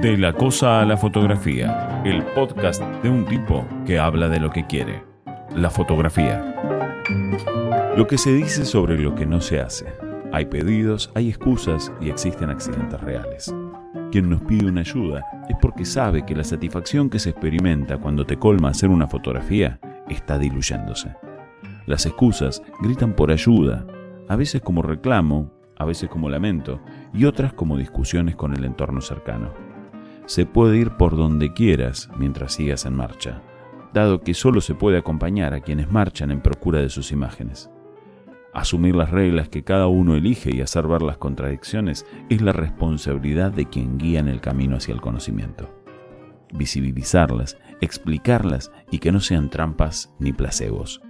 De la cosa a la fotografía, el podcast de un tipo que habla de lo que quiere, la fotografía. Lo que se dice sobre lo que no se hace. Hay pedidos, hay excusas y existen accidentes reales. Quien nos pide una ayuda es porque sabe que la satisfacción que se experimenta cuando te colma hacer una fotografía está diluyéndose. Las excusas gritan por ayuda, a veces como reclamo, a veces como lamento y otras como discusiones con el entorno cercano. Se puede ir por donde quieras mientras sigas en marcha, dado que solo se puede acompañar a quienes marchan en procura de sus imágenes. Asumir las reglas que cada uno elige y hacer ver las contradicciones es la responsabilidad de quien guía en el camino hacia el conocimiento. Visibilizarlas, explicarlas y que no sean trampas ni placebos.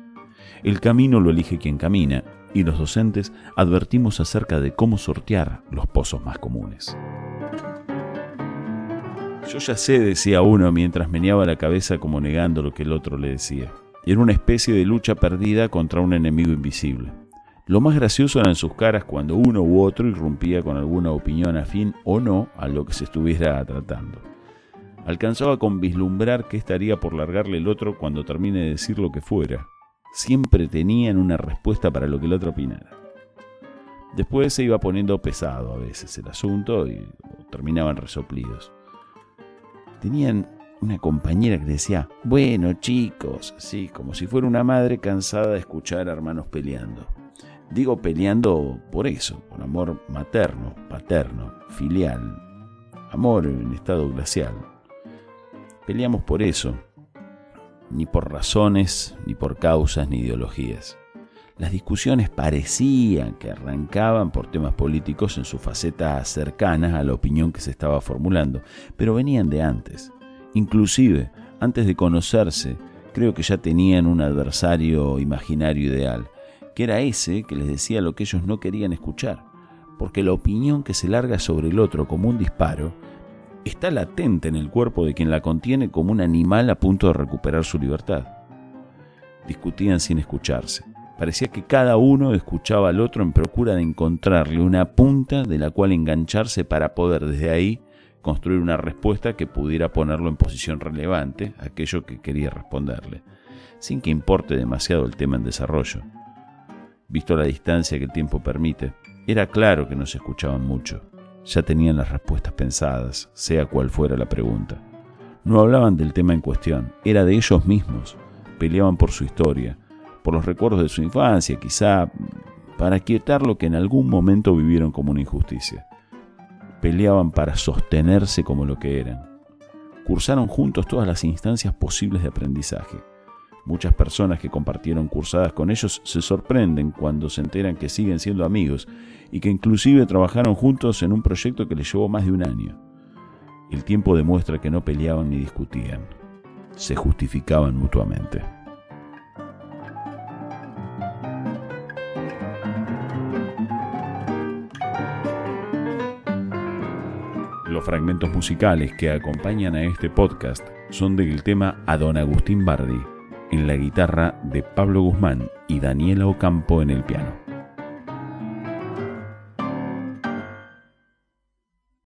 El camino lo elige quien camina y los docentes advertimos acerca de cómo sortear los pozos más comunes. Yo ya sé, decía uno mientras meneaba la cabeza como negando lo que el otro le decía. Era una especie de lucha perdida contra un enemigo invisible. Lo más gracioso eran sus caras cuando uno u otro irrumpía con alguna opinión afín o no a lo que se estuviera tratando. Alcanzaba con vislumbrar qué estaría por largarle el otro cuando termine de decir lo que fuera, siempre tenían una respuesta para lo que el otro opinara. Después se iba poniendo pesado a veces el asunto y terminaban resoplidos. Tenían una compañera que decía, bueno chicos, así como si fuera una madre cansada de escuchar a hermanos peleando. Digo peleando por eso, por amor materno, paterno, filial, amor en estado glacial. Peleamos por eso, ni por razones, ni por causas, ni ideologías. Las discusiones parecían que arrancaban por temas políticos en su faceta cercana a la opinión que se estaba formulando, pero venían de antes. Inclusive, antes de conocerse, creo que ya tenían un adversario imaginario ideal, que era ese que les decía lo que ellos no querían escuchar, porque la opinión que se larga sobre el otro como un disparo está latente en el cuerpo de quien la contiene como un animal a punto de recuperar su libertad. Discutían sin escucharse. Parecía que cada uno escuchaba al otro en procura de encontrarle una punta de la cual engancharse para poder desde ahí construir una respuesta que pudiera ponerlo en posición relevante, aquello que quería responderle, sin que importe demasiado el tema en desarrollo. Visto la distancia que el tiempo permite, era claro que no se escuchaban mucho ya tenían las respuestas pensadas, sea cual fuera la pregunta. No hablaban del tema en cuestión, era de ellos mismos. Peleaban por su historia, por los recuerdos de su infancia, quizá para quietar lo que en algún momento vivieron como una injusticia. Peleaban para sostenerse como lo que eran. Cursaron juntos todas las instancias posibles de aprendizaje. Muchas personas que compartieron cursadas con ellos se sorprenden cuando se enteran que siguen siendo amigos y que inclusive trabajaron juntos en un proyecto que les llevó más de un año. El tiempo demuestra que no peleaban ni discutían, se justificaban mutuamente. Los fragmentos musicales que acompañan a este podcast son del tema a Don Agustín Bardi en la guitarra de Pablo Guzmán y Daniela Ocampo en el piano.